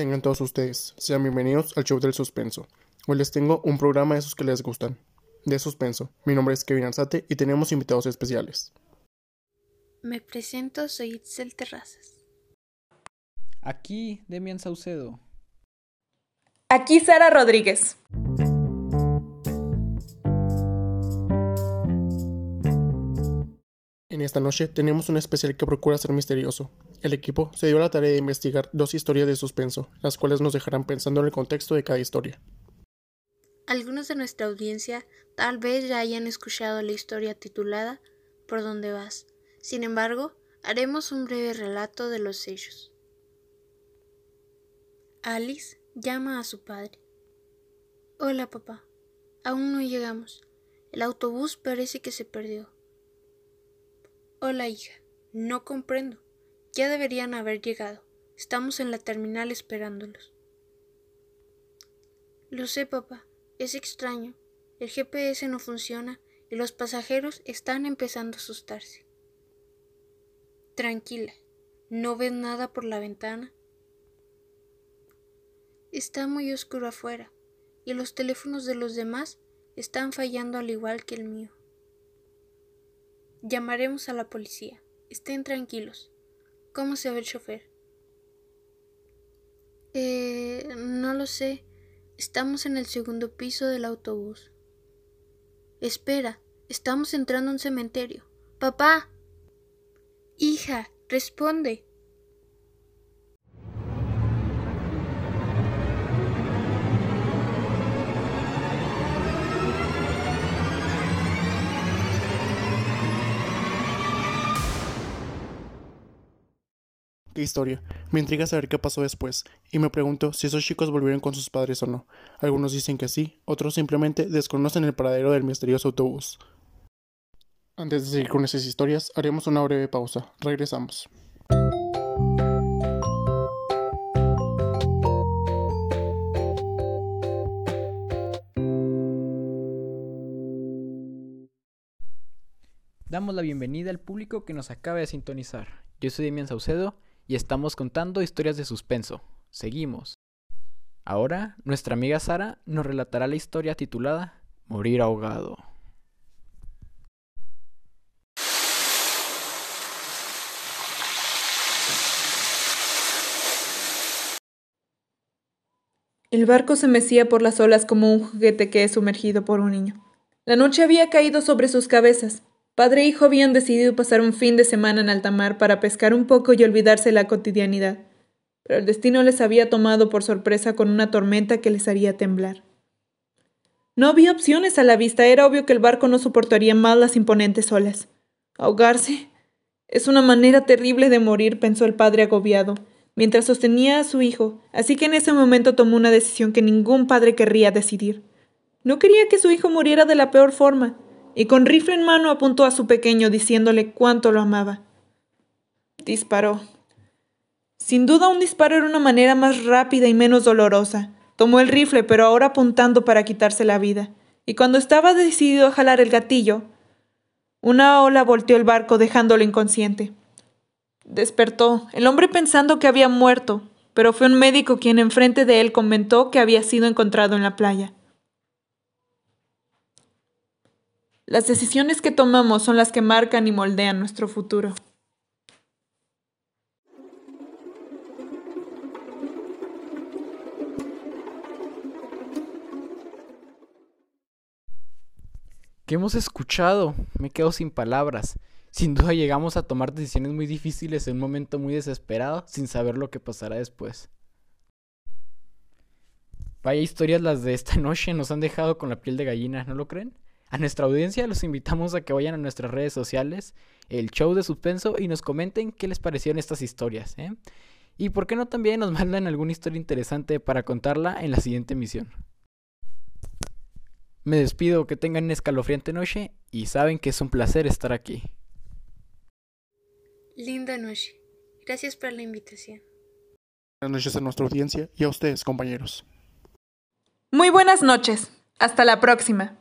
tengan todos ustedes. Sean bienvenidos al show del suspenso. Hoy les tengo un programa de esos que les gustan. De suspenso. Mi nombre es Kevin Arzate y tenemos invitados especiales. Me presento, soy Itzel Terrazas. Aquí, Demian Saucedo. Aquí Sara Rodríguez. Esta noche tenemos un especial que procura ser misterioso. El equipo se dio la tarea de investigar dos historias de suspenso, las cuales nos dejarán pensando en el contexto de cada historia. Algunos de nuestra audiencia tal vez ya hayan escuchado la historia titulada ¿Por dónde vas? Sin embargo, haremos un breve relato de los sellos. Alice llama a su padre. Hola papá, aún no llegamos. El autobús parece que se perdió. Hola hija, no comprendo. Ya deberían haber llegado. Estamos en la terminal esperándolos. Lo sé, papá. Es extraño. El GPS no funciona y los pasajeros están empezando a asustarse. Tranquila. ¿No ves nada por la ventana? Está muy oscuro afuera y los teléfonos de los demás están fallando al igual que el mío. Llamaremos a la policía. Estén tranquilos. ¿Cómo se ve el chofer? Eh, no lo sé. Estamos en el segundo piso del autobús. Espera, estamos entrando a un cementerio. Papá. Hija, responde. Qué historia. Me intriga saber qué pasó después, y me pregunto si esos chicos volvieron con sus padres o no. Algunos dicen que sí, otros simplemente desconocen el paradero del misterioso autobús. Antes de seguir con esas historias, haremos una breve pausa. Regresamos. Damos la bienvenida al público que nos acaba de sintonizar. Yo soy Demian Saucedo y estamos contando historias de suspenso. Seguimos. Ahora, nuestra amiga Sara nos relatará la historia titulada Morir ahogado. El barco se mecía por las olas como un juguete que es sumergido por un niño. La noche había caído sobre sus cabezas. Padre e hijo habían decidido pasar un fin de semana en alta mar para pescar un poco y olvidarse la cotidianidad, pero el destino les había tomado por sorpresa con una tormenta que les haría temblar. No había opciones a la vista, era obvio que el barco no soportaría más las imponentes olas. Ahogarse es una manera terrible de morir, pensó el padre agobiado, mientras sostenía a su hijo, así que en ese momento tomó una decisión que ningún padre querría decidir. No quería que su hijo muriera de la peor forma, y con rifle en mano apuntó a su pequeño diciéndole cuánto lo amaba. Disparó. Sin duda un disparo era una manera más rápida y menos dolorosa. Tomó el rifle, pero ahora apuntando para quitarse la vida, y cuando estaba decidido a jalar el gatillo, una ola volteó el barco dejándolo inconsciente. Despertó, el hombre pensando que había muerto, pero fue un médico quien enfrente de él comentó que había sido encontrado en la playa. Las decisiones que tomamos son las que marcan y moldean nuestro futuro. ¿Qué hemos escuchado? Me quedo sin palabras. Sin duda llegamos a tomar decisiones muy difíciles en un momento muy desesperado sin saber lo que pasará después. Vaya historias las de esta noche nos han dejado con la piel de gallina, ¿no lo creen? A nuestra audiencia los invitamos a que vayan a nuestras redes sociales, el show de suspenso, y nos comenten qué les parecieron estas historias. ¿eh? Y por qué no también nos mandan alguna historia interesante para contarla en la siguiente emisión. Me despido, que tengan una escalofriante noche y saben que es un placer estar aquí. Linda noche. Gracias por la invitación. Buenas noches a nuestra audiencia y a ustedes, compañeros. Muy buenas noches. Hasta la próxima.